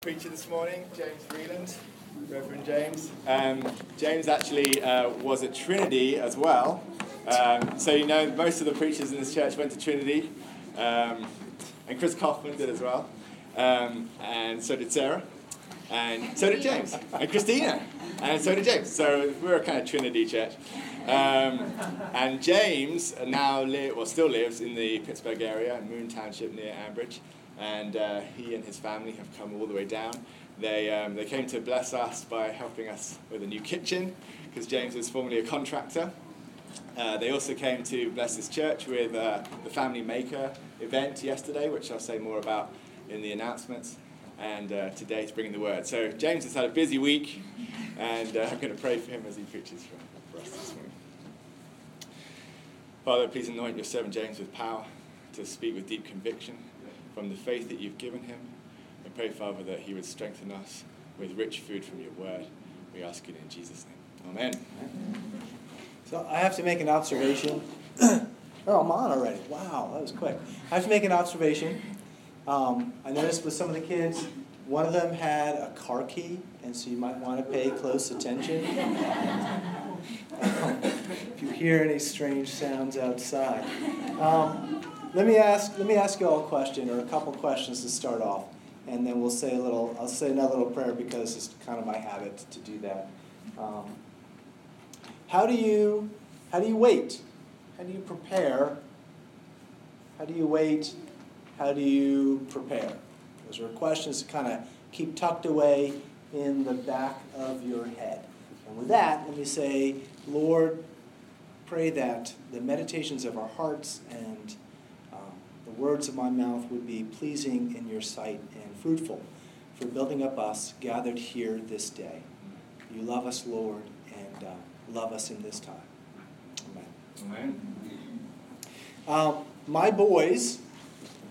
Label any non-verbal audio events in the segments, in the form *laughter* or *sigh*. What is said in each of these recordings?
preacher this morning, James Freeland, Reverend James. Um, James actually uh, was at Trinity as well. Um, so you know most of the preachers in this church went to Trinity, um, and Chris Kaufman did as well, um, and so did Sarah, and so did James, and Christina, and so did James. So we're a kind of Trinity church. Um, and James now well, still lives in the Pittsburgh area, Moon Township near Ambridge and uh, he and his family have come all the way down. They, um, they came to bless us by helping us with a new kitchen, because James was formerly a contractor. Uh, they also came to bless this church with uh, the Family Maker event yesterday, which I'll say more about in the announcements. And uh, today to bring the word. So James has had a busy week, and uh, I'm going to pray for him as he preaches for, for us this morning. Father, please anoint your servant James with power to speak with deep conviction from the faith that you've given him. We pray, Father, that he would strengthen us with rich food from your word. We ask it in Jesus' name. Amen. So I have to make an observation. *clears throat* oh, I'm on already. Wow, that was quick. I have to make an observation. Um, I noticed with some of the kids, one of them had a car key, and so you might want to pay close attention. *laughs* if you hear any strange sounds outside. Um, let me ask let me ask you all a question or a couple questions to start off, and then we'll say a little. I'll say another little prayer because it's kind of my habit to do that. Um, how do you how do you wait? How do you prepare? How do you wait? How do you prepare? Those are questions to kind of keep tucked away in the back of your head. And with that, let me say, Lord, pray that the meditations of our hearts and words of my mouth would be pleasing in your sight and fruitful for building up us gathered here this day. You love us, Lord, and uh, love us in this time. Amen. Amen. Um, my boys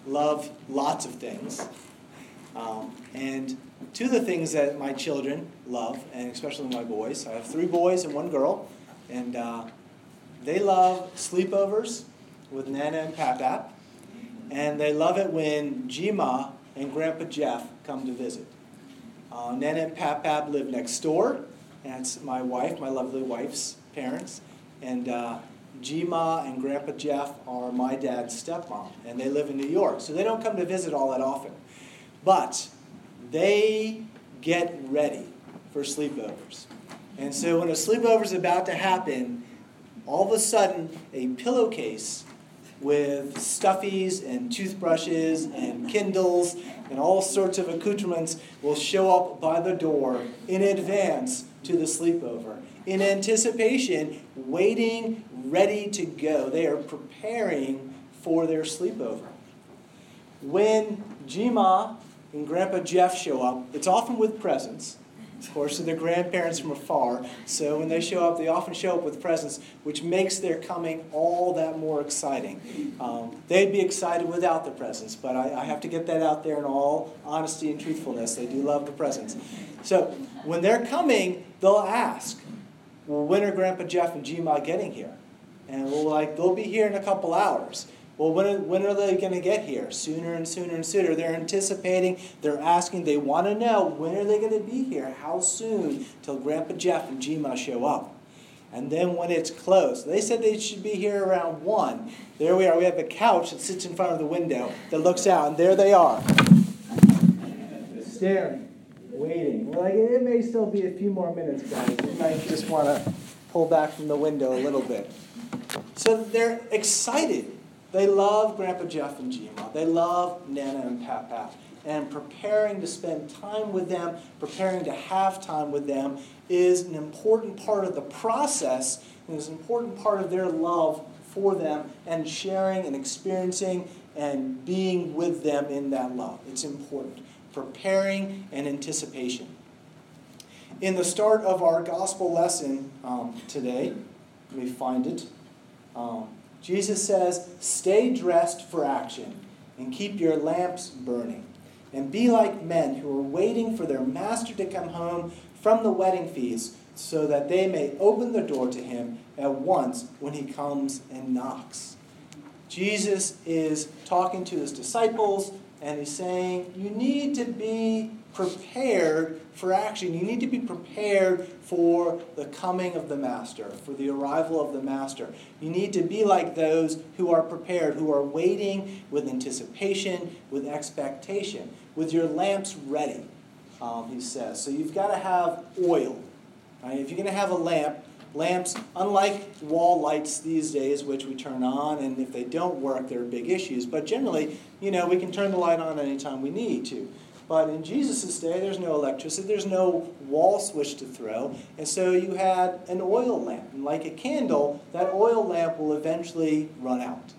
love lots of things. Um, and two of the things that my children love, and especially my boys, I have three boys and one girl, and uh, they love sleepovers with Nana and Papap and they love it when Jima and Grandpa Jeff come to visit. Uh, Nana and Pap Pap live next door, it's my wife, my lovely wife's parents, and uh, Jima and Grandpa Jeff are my dad's stepmom, and they live in New York, so they don't come to visit all that often. But they get ready for sleepovers. And so when a sleepover is about to happen, all of a sudden a pillowcase with stuffies and toothbrushes and Kindles and all sorts of accoutrements will show up by the door in advance to the sleepover. In anticipation, waiting, ready to go. They are preparing for their sleepover. When Jima and Grandpa Jeff show up, it's often with presents. Of course, they're grandparents from afar, so when they show up, they often show up with presents, which makes their coming all that more exciting. Um, they'd be excited without the presents, but I, I have to get that out there in all honesty and truthfulness. They do love the presents. So when they're coming, they'll ask, Well, when are Grandpa Jeff and Gma getting here? And we'll like, they'll be here in a couple hours. Well, when are, when are they going to get here? Sooner and sooner and sooner. They're anticipating, they're asking, they want to know when are they going to be here? How soon till Grandpa Jeff and Gma show up? And then when it's close, they said they should be here around 1. There we are. We have a couch that sits in front of the window that looks out, and there they are. Staring, waiting. Well, like, it may still be a few more minutes, guys. You might just want to pull back from the window a little bit. So they're excited they love Grandpa Jeff and Gma. They love Nana and Pap Pap. And preparing to spend time with them, preparing to have time with them, is an important part of the process and is an important part of their love for them and sharing and experiencing and being with them in that love. It's important. Preparing and anticipation. In the start of our gospel lesson um, today, let me find it. Um, Jesus says, Stay dressed for action and keep your lamps burning. And be like men who are waiting for their master to come home from the wedding feast so that they may open the door to him at once when he comes and knocks. Jesus is talking to his disciples and he's saying, You need to be prepared for action. You need to be prepared for the coming of the Master, for the arrival of the Master. You need to be like those who are prepared, who are waiting with anticipation, with expectation, with your lamps ready, um, he says. So you've got to have oil. Right? If you're going to have a lamp, lamps, unlike wall lights these days, which we turn on, and if they don't work, there are big issues. But generally, you know, we can turn the light on anytime we need to. But in Jesus' day, there's no electricity, there's no wall switch to throw. And so you had an oil lamp. And like a candle, that oil lamp will eventually run out.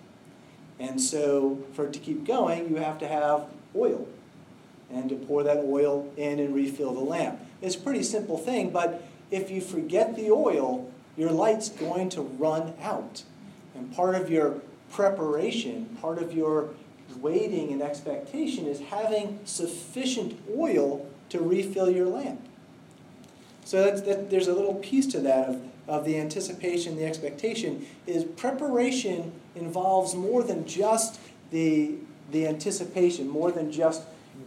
And so for it to keep going, you have to have oil and to pour that oil in and refill the lamp. It's a pretty simple thing, but if you forget the oil, your light's going to run out. And part of your preparation, part of your waiting and expectation is having sufficient oil to refill your lamp. So that's, that, there's a little piece to that of, of the anticipation, the expectation, is preparation involves more than just the, the anticipation, more than just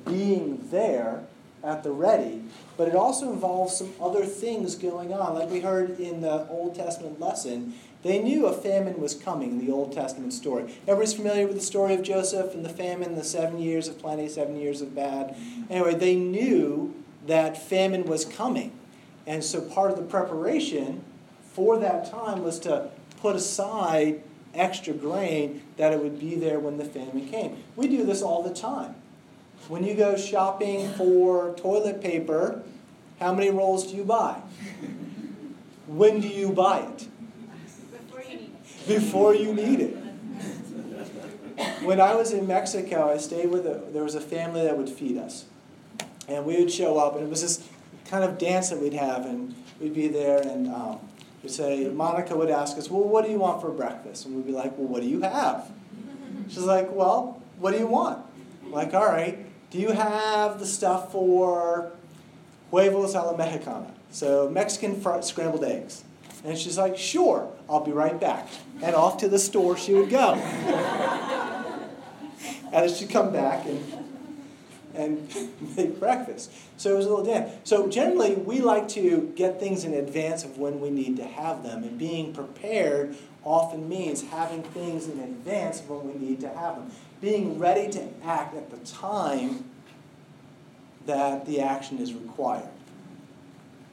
being there at the ready, but it also involves some other things going on. Like we heard in the Old Testament lesson, they knew a famine was coming in the Old Testament story. Everybody's familiar with the story of Joseph and the famine, the seven years of plenty, seven years of bad. Anyway, they knew that famine was coming. And so part of the preparation for that time was to put aside extra grain that it would be there when the famine came. We do this all the time. When you go shopping for toilet paper, how many rolls do you buy? When do you buy it? Before you need it. When I was in Mexico, I stayed with a, there was a family that would feed us. And we would show up, and it was this kind of dance that we'd have, and we'd be there, and um, we'd say, Monica would ask us, Well, what do you want for breakfast? And we'd be like, Well, what do you have? She's like, Well, what do you want? I'm like, all right, do you have the stuff for huevos a la mexicana? So Mexican fr- scrambled eggs. And she's like, sure, I'll be right back. And off to the store she would go. *laughs* and she'd come back and, and *laughs* make breakfast. So it was a little dance. So generally, we like to get things in advance of when we need to have them. And being prepared often means having things in advance of when we need to have them. Being ready to act at the time that the action is required.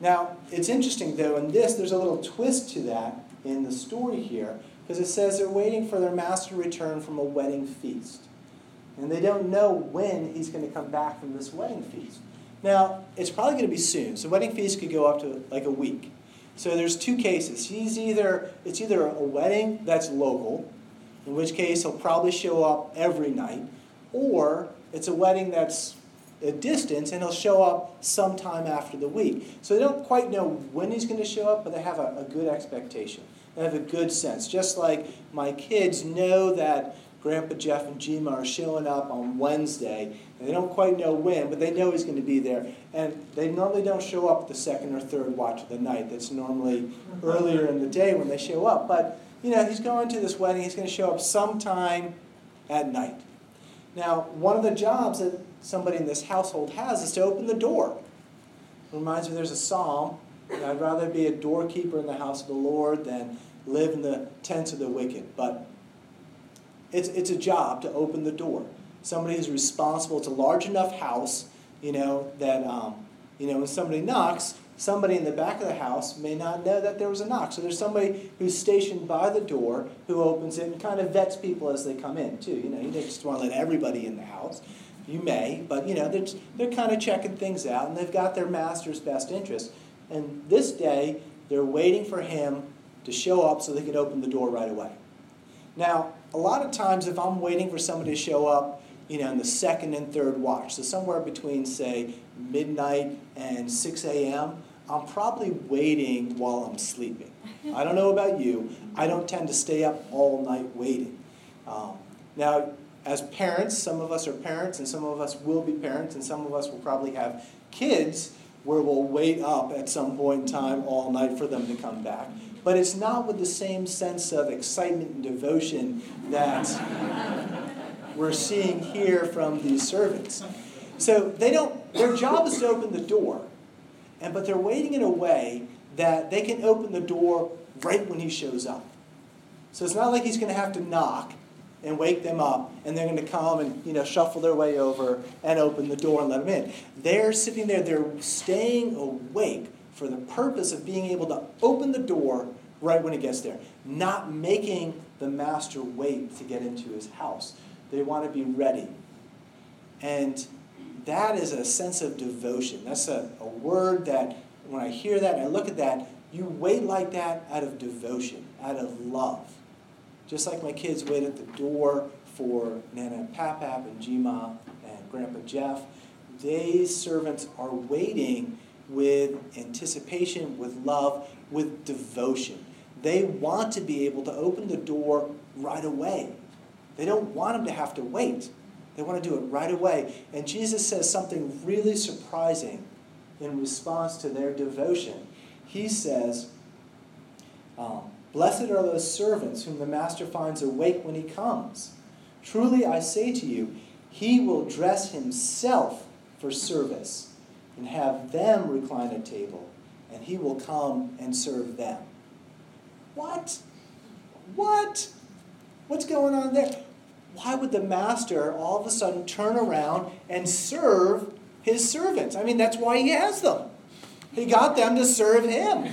Now, it's interesting though, in this, there's a little twist to that in the story here, because it says they're waiting for their master to return from a wedding feast. And they don't know when he's going to come back from this wedding feast. Now, it's probably going to be soon. So, wedding feast could go up to like a week. So, there's two cases. He's either, it's either a wedding that's local, in which case he'll probably show up every night, or it's a wedding that's a distance and he'll show up sometime after the week. So they don't quite know when he's going to show up, but they have a, a good expectation. They have a good sense. Just like my kids know that Grandpa Jeff and Gima are showing up on Wednesday, and they don't quite know when, but they know he's going to be there. And they normally don't show up the second or third watch of the night. That's normally earlier in the day when they show up. But, you know, he's going to this wedding, he's going to show up sometime at night. Now, one of the jobs that somebody in this household has is to open the door. It reminds me there's a psalm I'd rather be a doorkeeper in the house of the Lord than live in the tents of the wicked. But it's, it's a job to open the door. Somebody who's responsible. It's a large enough house, you know, that, um, you know, when somebody knocks, somebody in the back of the house may not know that there was a knock. So there's somebody who's stationed by the door who opens it and kind of vets people as they come in, too. You know, you don't just want to let everybody in the house. You may, but you know, they're, they're kind of checking things out and they've got their master's best interest. And this day, they're waiting for him to show up so they can open the door right away. Now, a lot of times, if I'm waiting for somebody to show up, you know, in the second and third watch, so somewhere between, say, midnight and 6 a.m., I'm probably waiting while I'm sleeping. I don't know about you. I don't tend to stay up all night waiting. Um, now, as parents, some of us are parents and some of us will be parents and some of us will probably have kids where we'll wait up at some point in time all night for them to come back. But it's not with the same sense of excitement and devotion that we're seeing here from these servants. So they don't, their job is to open the door, and but they're waiting in a way that they can open the door right when he shows up. So it's not like he's going to have to knock and wake them up, and they're going to come and you know shuffle their way over and open the door and let them in. They're sitting there, they're staying awake for the purpose of being able to open the door right when it gets there, not making the master wait to get into his house. They want to be ready. And that is a sense of devotion. That's a, a word that, when I hear that and I look at that, you wait like that out of devotion, out of love. Just like my kids wait at the door for Nana and Papap and Jima and Grandpa Jeff, these servants are waiting with anticipation, with love, with devotion. They want to be able to open the door right away. They don't want them to have to wait. They want to do it right away. And Jesus says something really surprising in response to their devotion. He says, um, Blessed are those servants whom the master finds awake when he comes. Truly I say to you, he will dress himself for service and have them recline at table, and he will come and serve them. What? What? What's going on there? Why would the master all of a sudden turn around and serve his servants? I mean, that's why he has them. He got them to serve him,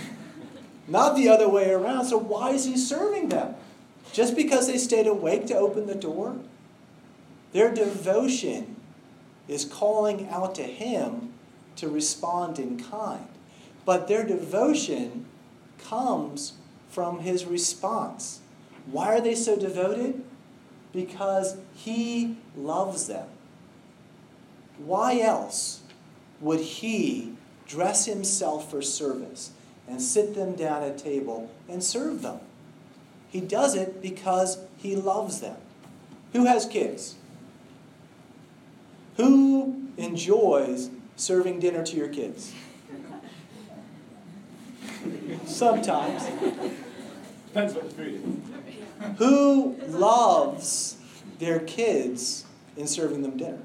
not the other way around. So, why is he serving them? Just because they stayed awake to open the door? Their devotion is calling out to him to respond in kind. But their devotion comes from his response. Why are they so devoted? Because he loves them. Why else would he dress himself for service and sit them down at table and serve them? He does it because he loves them. Who has kids? Who enjoys serving dinner to your kids? *laughs* Sometimes. Depends what the food is. Who loves their kids in serving them dinner?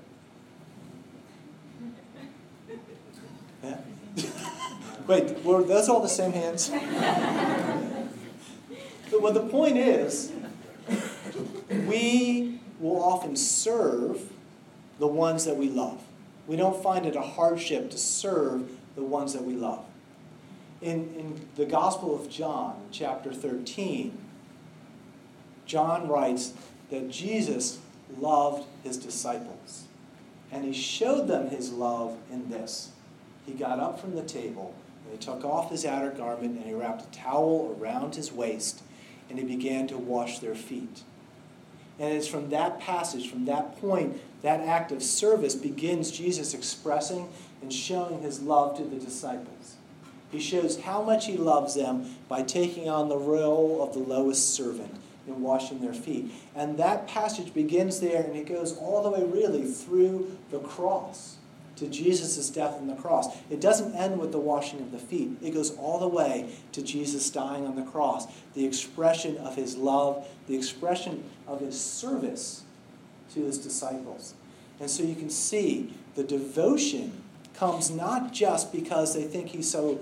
Wait, were those all the same hands? *laughs* but well, the point is, we will often serve the ones that we love. We don't find it a hardship to serve the ones that we love. In, in the Gospel of John, chapter 13, John writes that Jesus loved his disciples. And he showed them his love in this. He got up from the table, he took off his outer garment, and he wrapped a towel around his waist, and he began to wash their feet. And it's from that passage, from that point, that act of service begins Jesus expressing and showing his love to the disciples. He shows how much he loves them by taking on the role of the lowest servant and washing their feet. And that passage begins there and it goes all the way really through the cross to Jesus' death on the cross. It doesn't end with the washing of the feet, it goes all the way to Jesus dying on the cross. The expression of his love, the expression of his service to his disciples. And so you can see the devotion comes not just because they think he's so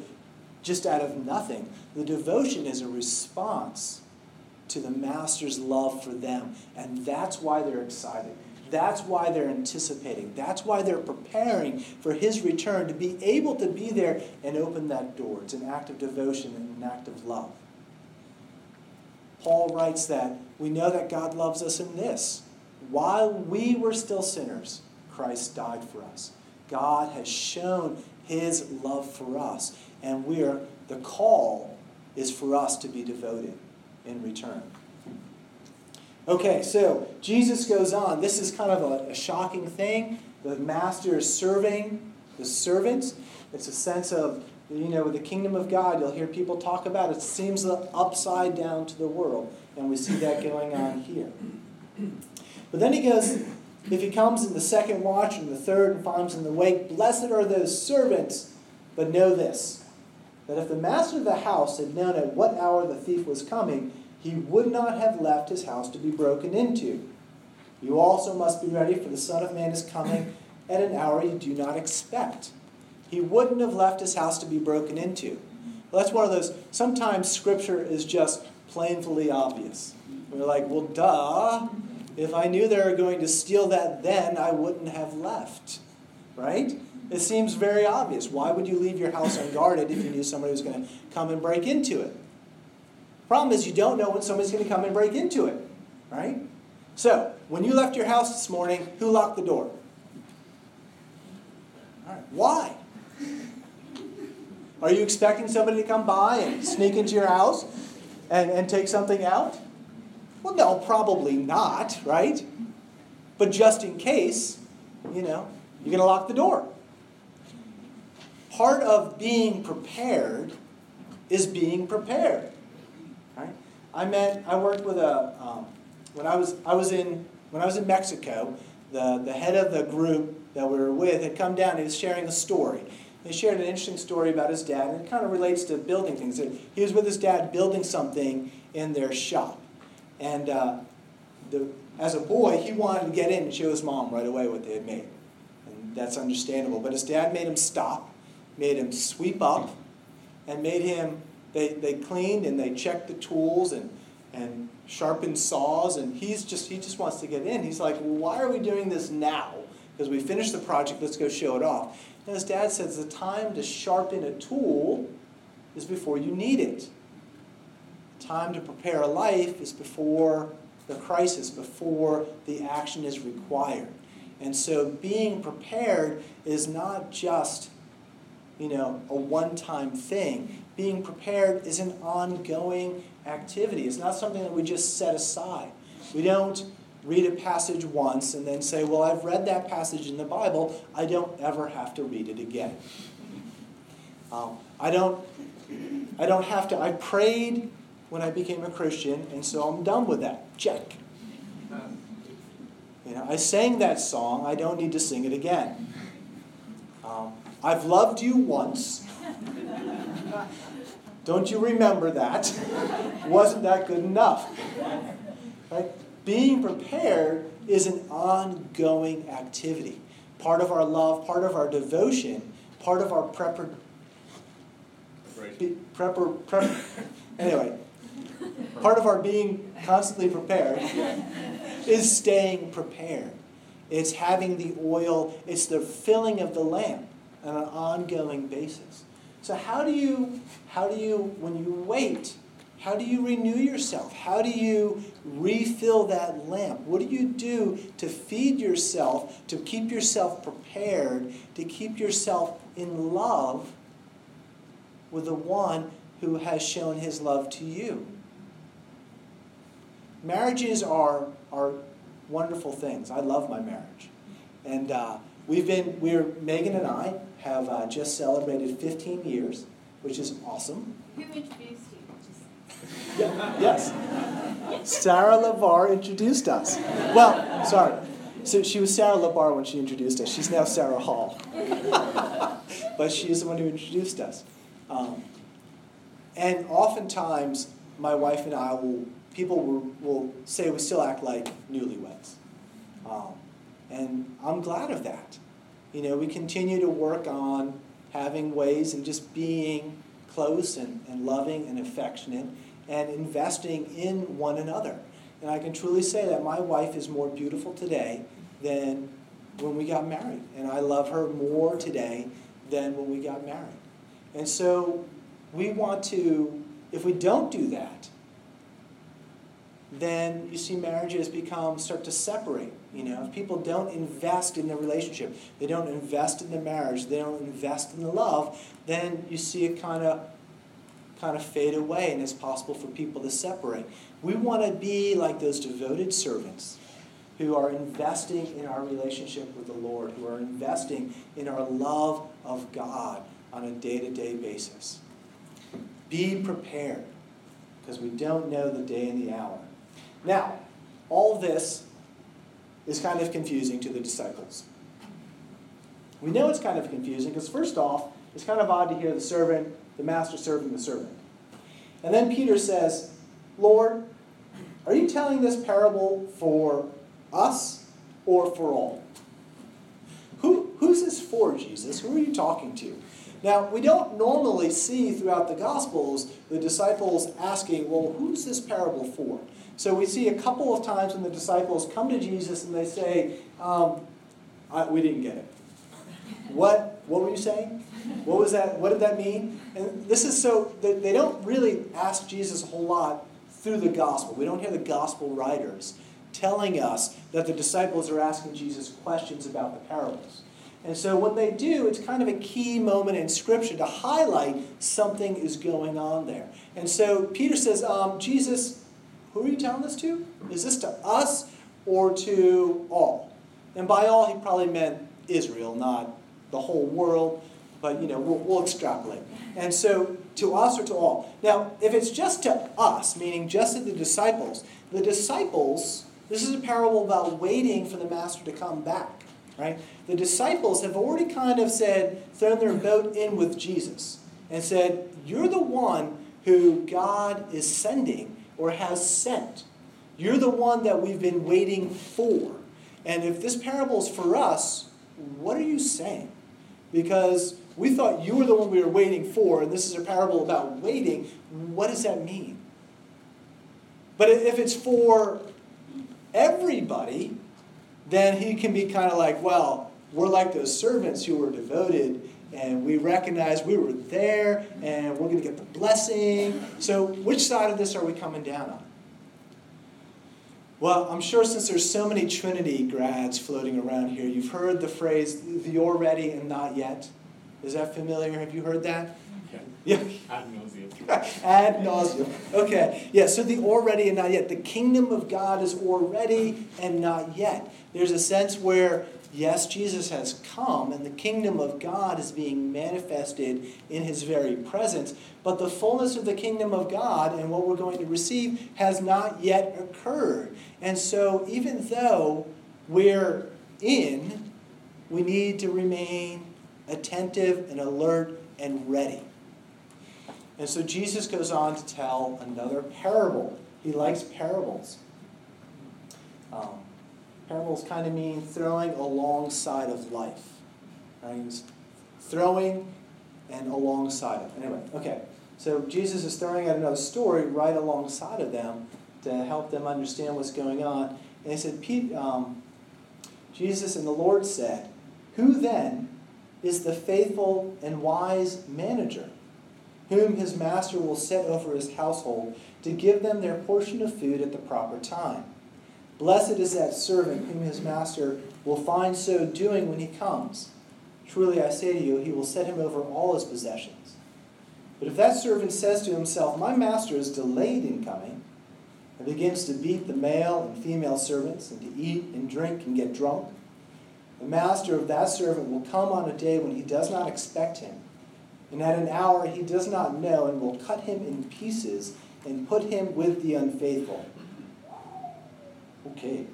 just out of nothing. The devotion is a response to the master's love for them. And that's why they're excited. That's why they're anticipating. That's why they're preparing for his return to be able to be there and open that door. It's an act of devotion and an act of love. Paul writes that we know that God loves us in this. While we were still sinners, Christ died for us. God has shown his love for us, and we're the call is for us to be devoted in return. Okay, so Jesus goes on. This is kind of a, a shocking thing. The master is serving the servants. It's a sense of, you know, with the kingdom of God, you'll hear people talk about it. seems upside down to the world. And we see that going on here. But then he goes, if he comes in the second watch and the third and finds in the wake, blessed are those servants. But know this that if the master of the house had known at what hour the thief was coming, he would not have left his house to be broken into. You also must be ready, for the Son of Man is coming at an hour you do not expect. He wouldn't have left his house to be broken into. Well, that's one of those, sometimes scripture is just plainly obvious. We're like, well, duh. If I knew they were going to steal that then, I wouldn't have left. Right? It seems very obvious. Why would you leave your house unguarded if you knew somebody was going to come and break into it? Problem is, you don't know when somebody's going to come and break into it. Right? So, when you left your house this morning, who locked the door? All right. Why? Are you expecting somebody to come by and sneak into your house and, and take something out? Well, no, probably not, right? But just in case, you know, you're going to lock the door. Part of being prepared is being prepared. I met, I worked with a, um, when I was, I was in, when I was in Mexico, the, the head of the group that we were with had come down. He was sharing a story. He shared an interesting story about his dad, and it kind of relates to building things. He was with his dad building something in their shop. And uh, the, as a boy, he wanted to get in and show his mom right away what they had made. And that's understandable. But his dad made him stop, made him sweep up, and made him, they, they cleaned and they checked the tools and, and sharpened saws. And he's just, he just wants to get in. He's like, well, why are we doing this now? Because we finished the project, let's go show it off. And his dad says the time to sharpen a tool is before you need it The time to prepare a life is before the crisis, before the action is required. And so being prepared is not just, you know, a one-time thing. Being prepared is an ongoing activity. It's not something that we just set aside. We don't read a passage once and then say, well, I've read that passage in the Bible. I don't ever have to read it again. Um, I don't I don't have to. I prayed when I became a Christian, and so I'm done with that. Check. You know, I sang that song. I don't need to sing it again. Um, I've loved you once. Don't you remember that? Wasn't that good enough? Right? Being prepared is an ongoing activity. Part of our love, part of our devotion, part of our prepar- prepar- prepar- anyway, part of our being constantly prepared is staying prepared. It's having the oil, it's the filling of the lamp on an ongoing basis. So how do you how do you when you wait, how do you renew yourself? How do you refill that lamp? What do you do to feed yourself, to keep yourself prepared, to keep yourself in love with the one who has shown his love to you? marriages are, are wonderful things. I love my marriage. And uh, we've been, we're, Megan and I have uh, just celebrated 15 years, which is awesome. Who introduced you? *laughs* Yeah, yes. Sarah LeVar introduced us. Well, sorry. So she was Sarah LeVar when she introduced us. She's now Sarah Hall. *laughs* but she is the one who introduced us. Um, and oftentimes, my wife and I will people will, will say we still act like newlyweds. Um, and I'm glad of that. You know, we continue to work on having ways and just being close and, and loving and affectionate and investing in one another. And I can truly say that my wife is more beautiful today than when we got married. And I love her more today than when we got married. And so we want to, if we don't do that, then you see marriages become start to separate. You know, if people don't invest in the relationship, they don't invest in the marriage, they don't invest in the love, then you see it kind of kind of fade away and it's possible for people to separate. We want to be like those devoted servants who are investing in our relationship with the Lord, who are investing in our love of God on a day-to-day basis. Be prepared because we don't know the day and the hour. Now, all this is kind of confusing to the disciples. We know it's kind of confusing because, first off, it's kind of odd to hear the servant, the master serving the servant. And then Peter says, Lord, are you telling this parable for us or for all? Who, who's this for, Jesus? Who are you talking to? Now, we don't normally see throughout the Gospels the disciples asking, well, who's this parable for? So we see a couple of times when the disciples come to Jesus and they say, um, we didn't get it. What, what were you saying? What was that? What did that mean? And this is so, they don't really ask Jesus a whole lot through the gospel. We don't hear the gospel writers telling us that the disciples are asking Jesus questions about the parables. And so when they do, it's kind of a key moment in Scripture to highlight something is going on there. And so Peter says, um, Jesus, who are you telling this to? Is this to us or to all? And by all, he probably meant Israel, not the whole world, but you know, we'll, we'll extrapolate. And so to us or to all. Now, if it's just to us, meaning just to the disciples, the disciples, this is a parable about waiting for the master to come back, right? The disciples have already kind of said, thrown their boat in with Jesus and said, You're the one who God is sending or has sent. You're the one that we've been waiting for. And if this parable is for us, what are you saying? Because we thought you were the one we were waiting for, and this is a parable about waiting. What does that mean? But if it's for everybody, then he can be kind of like, well, we're like those servants who were devoted and we recognize we were there and we're going to get the blessing. So, which side of this are we coming down on? Well, I'm sure since there's so many Trinity grads floating around here, you've heard the phrase the already and not yet. Is that familiar? Have you heard that? Yeah. Ad nauseum. *laughs* Ad nauseum. Okay. Yeah, so the already and not yet. The kingdom of God is already and not yet. There's a sense where, yes, Jesus has come and the kingdom of God is being manifested in his very presence, but the fullness of the kingdom of God and what we're going to receive has not yet occurred. And so, even though we're in, we need to remain attentive and alert and ready. And so, Jesus goes on to tell another parable. He likes parables. Um, parables kind of mean throwing alongside of life. Right? throwing and alongside of. Anyway, okay. So Jesus is throwing out another story right alongside of them to help them understand what's going on. And he said, um, Jesus and the Lord said, Who then is the faithful and wise manager, whom his master will set over his household to give them their portion of food at the proper time? Blessed is that servant whom his master will find so doing when he comes. Truly I say to you, he will set him over all his possessions. But if that servant says to himself, My master is delayed in coming, and begins to beat the male and female servants, and to eat and drink and get drunk. The master of that servant will come on a day when he does not expect him, and at an hour he does not know, and will cut him in pieces and put him with the unfaithful. Okay.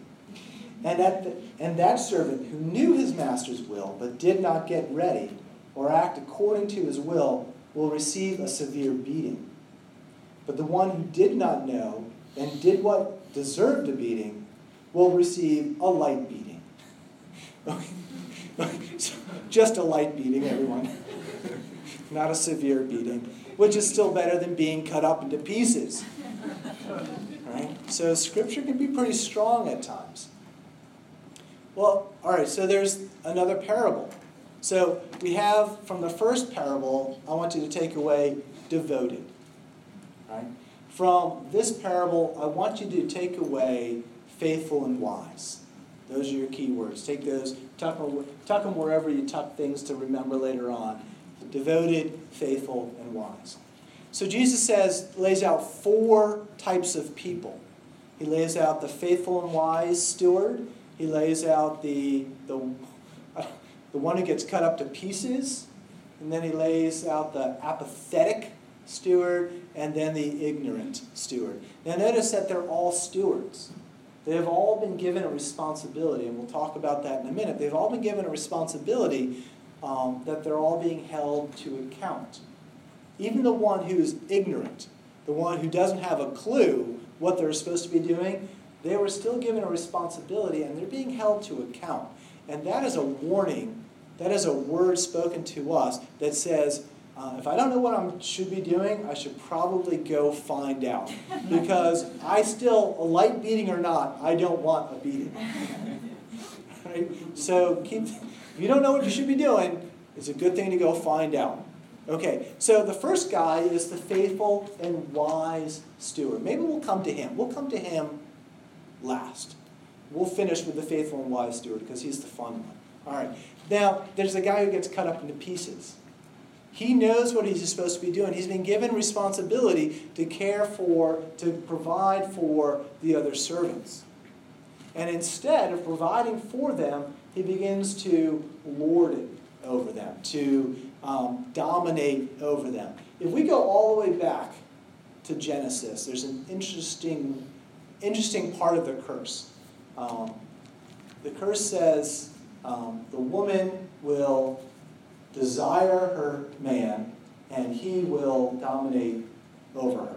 And that, the, and that servant who knew his master's will, but did not get ready or act according to his will, will receive a severe beating. But the one who did not know and did what deserved a beating will receive a light beating. *laughs* okay. so *laughs* Just a light beating, everyone. *laughs* Not a severe beating, which is still better than being cut up into pieces. Right? So scripture can be pretty strong at times. Well, all right, so there's another parable. So we have from the first parable, I want you to take away devoted. Right? From this parable, I want you to take away faithful and wise. Those are your key words. Take those, tuck them, tuck them wherever you tuck things to remember later on. Devoted, faithful, and wise. So Jesus says, lays out four types of people. He lays out the faithful and wise steward. He lays out the, the, the one who gets cut up to pieces. And then he lays out the apathetic steward, and then the ignorant steward. Now, notice that they're all stewards. They have all been given a responsibility, and we'll talk about that in a minute. They've all been given a responsibility um, that they're all being held to account. Even the one who's ignorant, the one who doesn't have a clue what they're supposed to be doing, they were still given a responsibility and they're being held to account. And that is a warning That is a word spoken to us that says, uh, if I don't know what I should be doing, I should probably go find out. *laughs* Because I still, a light beating or not, I don't want a beating. *laughs* right? So keep, if you don't know what you should be doing, it's a good thing to go find out. Okay, so the first guy is the faithful and wise steward. Maybe we'll come to him. We'll come to him last. We'll finish with the faithful and wise steward because he's the fun one. All right. Now, there's a guy who gets cut up into pieces. He knows what he's supposed to be doing. He's been given responsibility to care for, to provide for the other servants. And instead of providing for them, he begins to lord it over them, to um, dominate over them. If we go all the way back to Genesis, there's an interesting, interesting part of the curse. Um, the curse says um, the woman will desire her man, and he will dominate over her.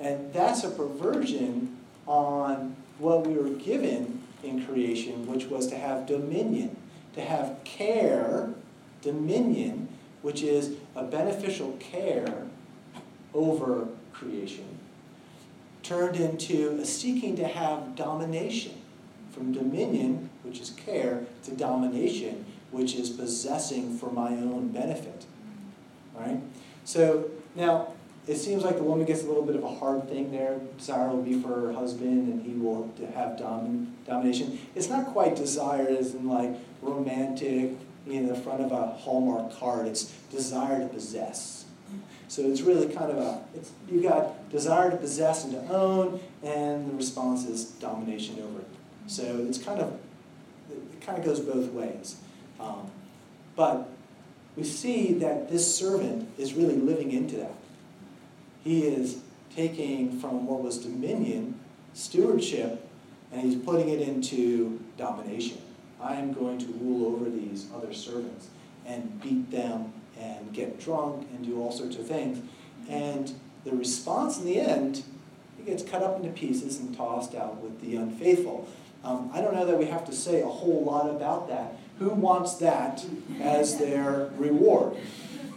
And that's a perversion on what we were given in creation, which was to have dominion, to have care, dominion, which is a beneficial care over creation, turned into a seeking to have domination. From dominion, which is care, to domination, which is possessing for my own benefit. Right? So now it seems like the woman gets a little bit of a hard thing there. Desire will be for her husband, and he will have dom- domination. It's not quite desire as in like romantic, in the front of a Hallmark card. It's desire to possess. So it's really kind of a it's you got desire to possess and to own, and the response is domination over. So it's kind of it kind of goes both ways. Um, but we see that this servant is really living into that. He is taking from what was dominion, stewardship, and he's putting it into domination. I am going to rule over these other servants and beat them and get drunk and do all sorts of things. And the response in the end, he gets cut up into pieces and tossed out with the unfaithful. Um, I don't know that we have to say a whole lot about that. Who wants that as their reward?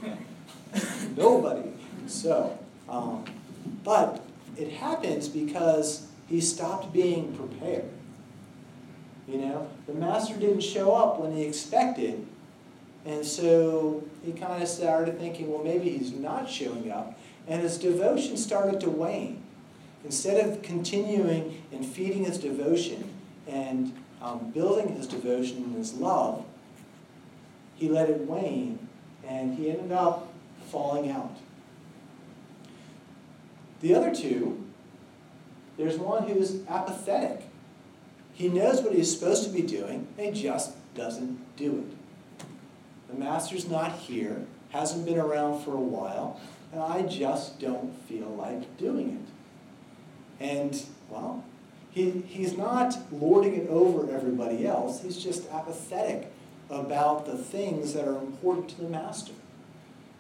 *laughs* Nobody. So, um, but it happens because he stopped being prepared. You know, the master didn't show up when he expected, and so he kind of started thinking, well, maybe he's not showing up, and his devotion started to wane. Instead of continuing and feeding his devotion and um, building his devotion and his love, he let it wane, and he ended up falling out. The other two, there's one who's apathetic. He knows what he's supposed to be doing, and he just doesn't do it. The master's not here, hasn't been around for a while, and I just don't feel like doing it. And, well, he, he's not lording it over everybody else, he's just apathetic about the things that are important to the master.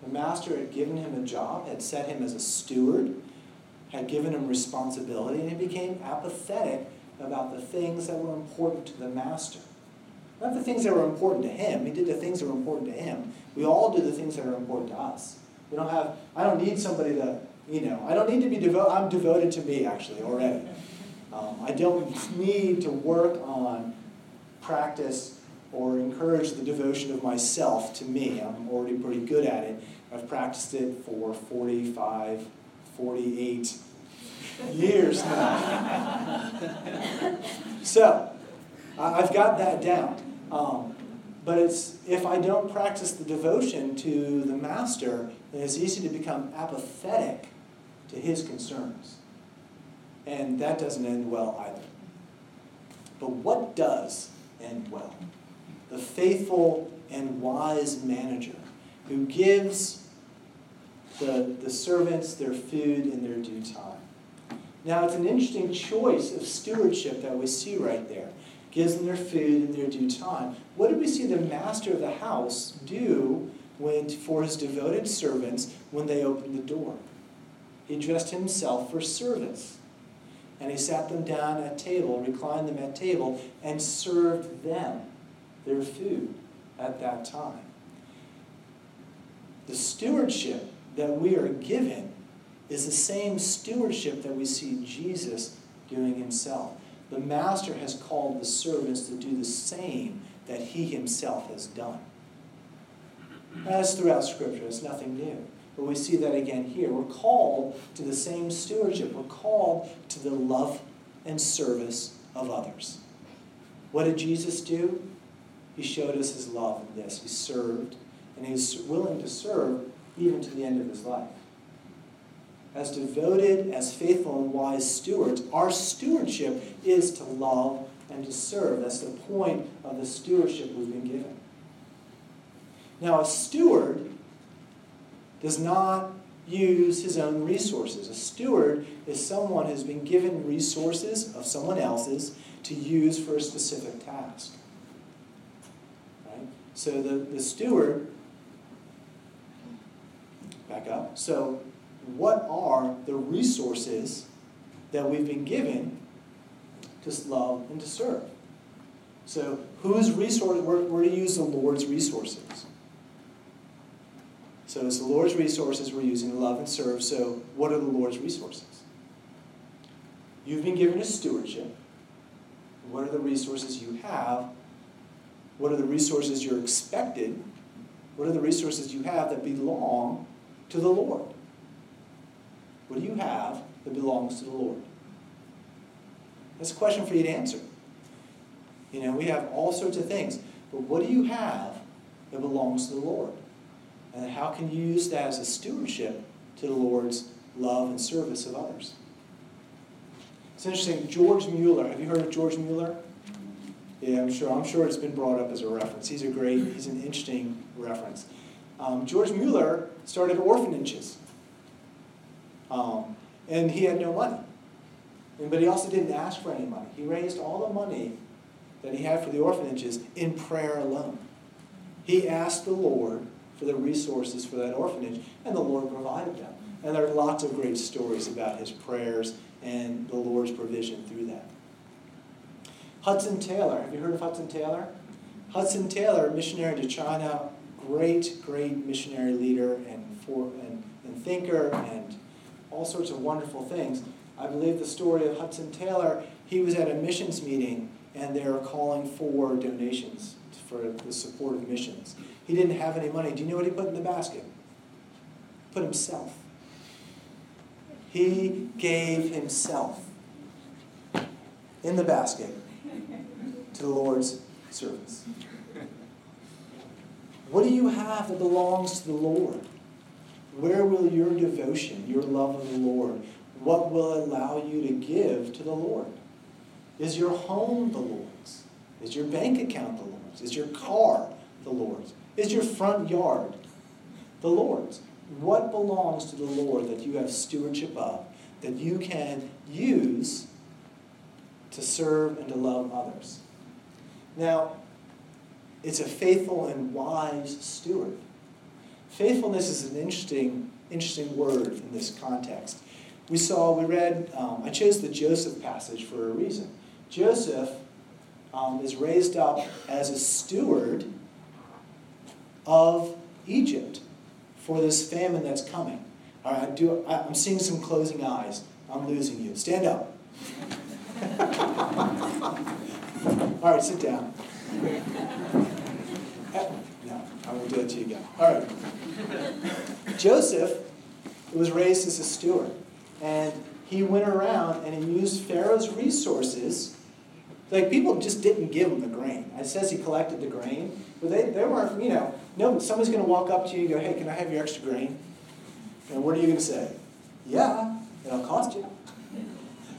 The master had given him a job, had set him as a steward, had given him responsibility, and he became apathetic about the things that were important to the master. Not the things that were important to him. He did the things that were important to him. We all do the things that are important to us. We don't have, I don't need somebody to, you know, I don't need to be devoted, I'm devoted to me actually already. Um, I don't need to work on practice or encourage the devotion of myself to me. I'm already pretty good at it. I've practiced it for 45, 48 years now. so, I've got that down. Um, but it's if I don't practice the devotion to the master, then it's easy to become apathetic to his concerns. And that doesn't end well either. But what does end well? The faithful and wise manager who gives the, the servants their food in their due time. Now, it's an interesting choice of stewardship that we see right there. Gives them their food in their due time. What did we see the master of the house do when, for his devoted servants when they opened the door? He dressed himself for service. And he sat them down at table, reclined them at table, and served them their food. at that time. The stewardship that we are given is the same stewardship that we see Jesus doing himself. The master has called the servants to do the same that he himself has done. That's throughout Scripture, it's nothing new. But we see that again here. We're called to the same stewardship. We're called to the love and service of others. What did Jesus do? He showed us his love in this. He served, and he was willing to serve even to the end of his life. As devoted, as faithful, and wise stewards, our stewardship is to love and to serve. That's the point of the stewardship we've been given. Now, a steward does not use his own resources. A steward is someone who's been given resources of someone else's to use for a specific task. Right? So the, the steward, back up. So, what are the resources that we've been given to love and to serve? So, whose resource? We're, we're to use the Lord's resources. So it's the Lord's resources we're using to love and serve. So what are the Lord's resources? You've been given a stewardship. What are the resources you have? What are the resources you're expected? What are the resources you have that belong to the Lord? What do you have that belongs to the Lord? That's a question for you to answer. You know, we have all sorts of things, but what do you have that belongs to the Lord? And how can you use that as a stewardship to the Lord's love and service of others? It's interesting. George Mueller. Have you heard of George Mueller? Yeah, I'm sure. I'm sure it's been brought up as a reference. He's a great. He's an interesting reference. Um, George Mueller started orphanages, um, and he had no money. And, but he also didn't ask for any money. He raised all the money that he had for the orphanages in prayer alone. He asked the Lord for the resources for that orphanage, and the Lord provided them. And there are lots of great stories about his prayers and the Lord's provision through that. Hudson Taylor, have you heard of Hudson Taylor? Hudson Taylor, missionary to China, great, great missionary leader and, for, and, and thinker and all sorts of wonderful things. I believe the story of Hudson Taylor, he was at a missions meeting and they were calling for donations for the support of missions. He didn't have any money. Do you know what he put in the basket? Put himself. He gave himself in the basket to the Lord's service. What do you have that belongs to the Lord? Where will your devotion, your love of the Lord, what will allow you to give to the Lord? Is your home the Lord's? Is your bank account the Lord's? Is your car the Lord's? Is your front yard the Lord's? What belongs to the Lord that you have stewardship of, that you can use to serve and to love others? Now, it's a faithful and wise steward. Faithfulness is an interesting, interesting word in this context. We saw, we read, um, I chose the Joseph passage for a reason. Joseph um, is raised up as a steward of Egypt for this famine that's coming. All right, do, I, I'm seeing some closing eyes. I'm losing you. Stand up. *laughs* All right, sit down. I won't do it to you again. All right. Joseph was raised as a steward, and he went around and he used Pharaoh's resources. Like people just didn't give him the grain. It says he collected the grain, but they, they weren't, you know, no, somebody's going to walk up to you and go, hey, can I have your extra grain? And what are you going to say? Yeah, it'll cost you.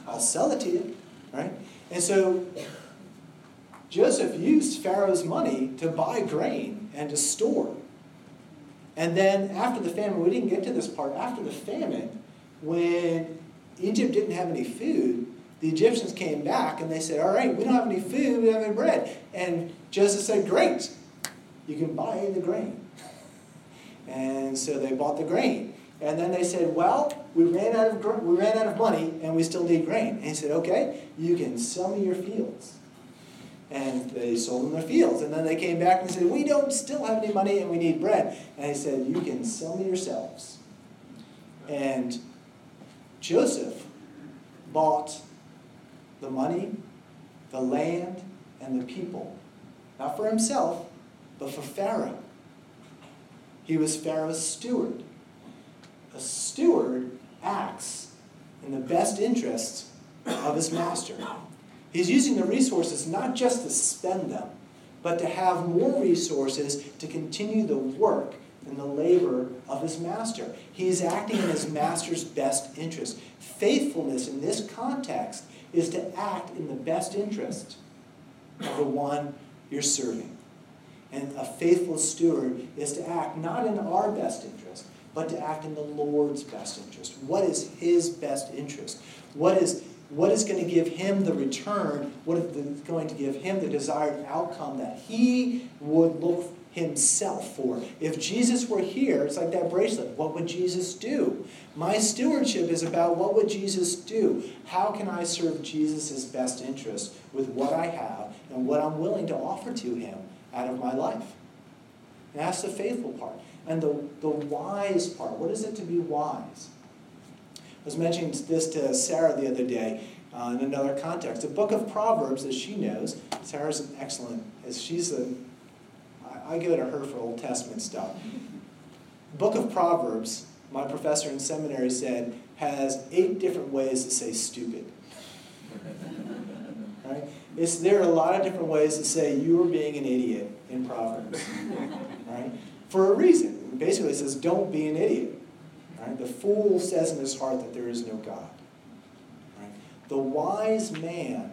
I'll sell it to you, right? And so Joseph used Pharaoh's money to buy grain and to store. And then after the famine, we didn't get to this part, after the famine, when Egypt didn't have any food, the Egyptians came back and they said, All right, we don't have any food, we don't have any bread. And Joseph said, Great, you can buy the grain. And so they bought the grain. And then they said, well, we ran out of, we ran out of money and we still need grain. And he said, okay, you can sell me your fields. And they sold them their fields. And then they came back and said, We don't still have any money and we need bread. And he said, You can sell me yourselves. And Joseph bought the money, the land, and the people. Not for himself, but for Pharaoh. He was Pharaoh's steward. A steward acts in the best interests of his master. He's using the resources not just to spend them, but to have more resources to continue the work and the labor of his master. He's acting in his master's best interest. Faithfulness in this context is to act in the best interest of the one you're serving. And a faithful steward is to act not in our best interest, but to act in the Lord's best interest. What is his best interest? What is, what is going to give him the return? What is going to give him the desired outcome that he would look himself for? If Jesus were here, it's like that bracelet. What would Jesus do? My stewardship is about what would Jesus do? How can I serve Jesus' best interest with what I have and what I'm willing to offer to him out of my life? And that's the faithful part. And the, the wise part. What is it to be wise? I was mentioning this to Sarah the other day uh, in another context. The book of Proverbs, as she knows, Sarah's an excellent, as she's a, I, I it to her for Old Testament stuff. book of Proverbs my professor in seminary said, has eight different ways to say stupid. *laughs* right? It's, there are a lot of different ways to say you are being an idiot in Proverbs. *laughs* right? For a reason. Basically, it says, don't be an idiot. Right? The fool says in his heart that there is no God. Right? The wise man,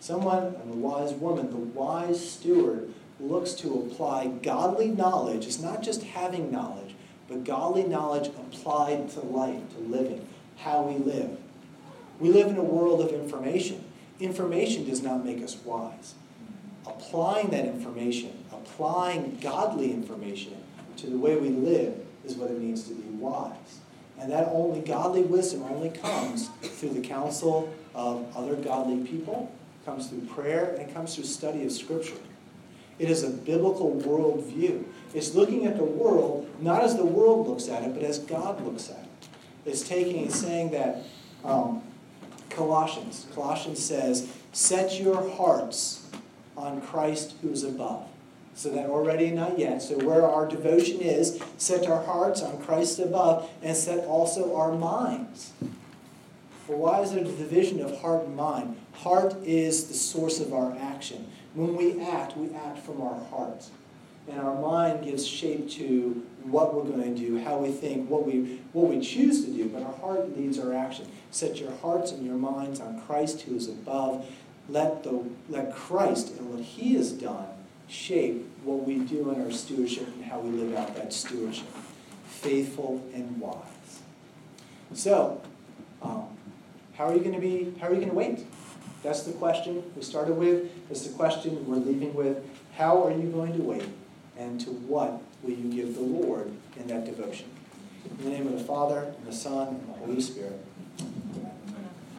someone, and the wise woman, the wise steward, looks to apply godly knowledge. It's not just having knowledge, but godly knowledge applied to life, to living, how we live. We live in a world of information. Information does not make us wise. Applying that information, applying godly information to the way we live is what it means to be wise. And that only godly wisdom only comes through the counsel of other godly people, comes through prayer, and it comes through study of Scripture. It is a biblical worldview. It's looking at the world not as the world looks at it, but as God looks at it. It's taking and saying that um, Colossians, Colossians says, set your hearts on Christ who is above. So that already not yet. So where our devotion is, set our hearts on Christ above, and set also our minds. For why is there a division of heart and mind? Heart is the source of our action. When we act, we act from our heart and our mind gives shape to what we're going to do, how we think, what we, what we choose to do, but our heart leads our action. Set your hearts and your minds on Christ who is above. Let, the, let Christ and what he has done shape what we do in our stewardship and how we live out that stewardship. Faithful and wise. So, um, how are you going to be, how are you going to wait? That's the question we started with. That's the question we're leaving with. How are you going to wait? and to what will you give the Lord in that devotion. In the name of the Father, and the Son, and the Holy Spirit.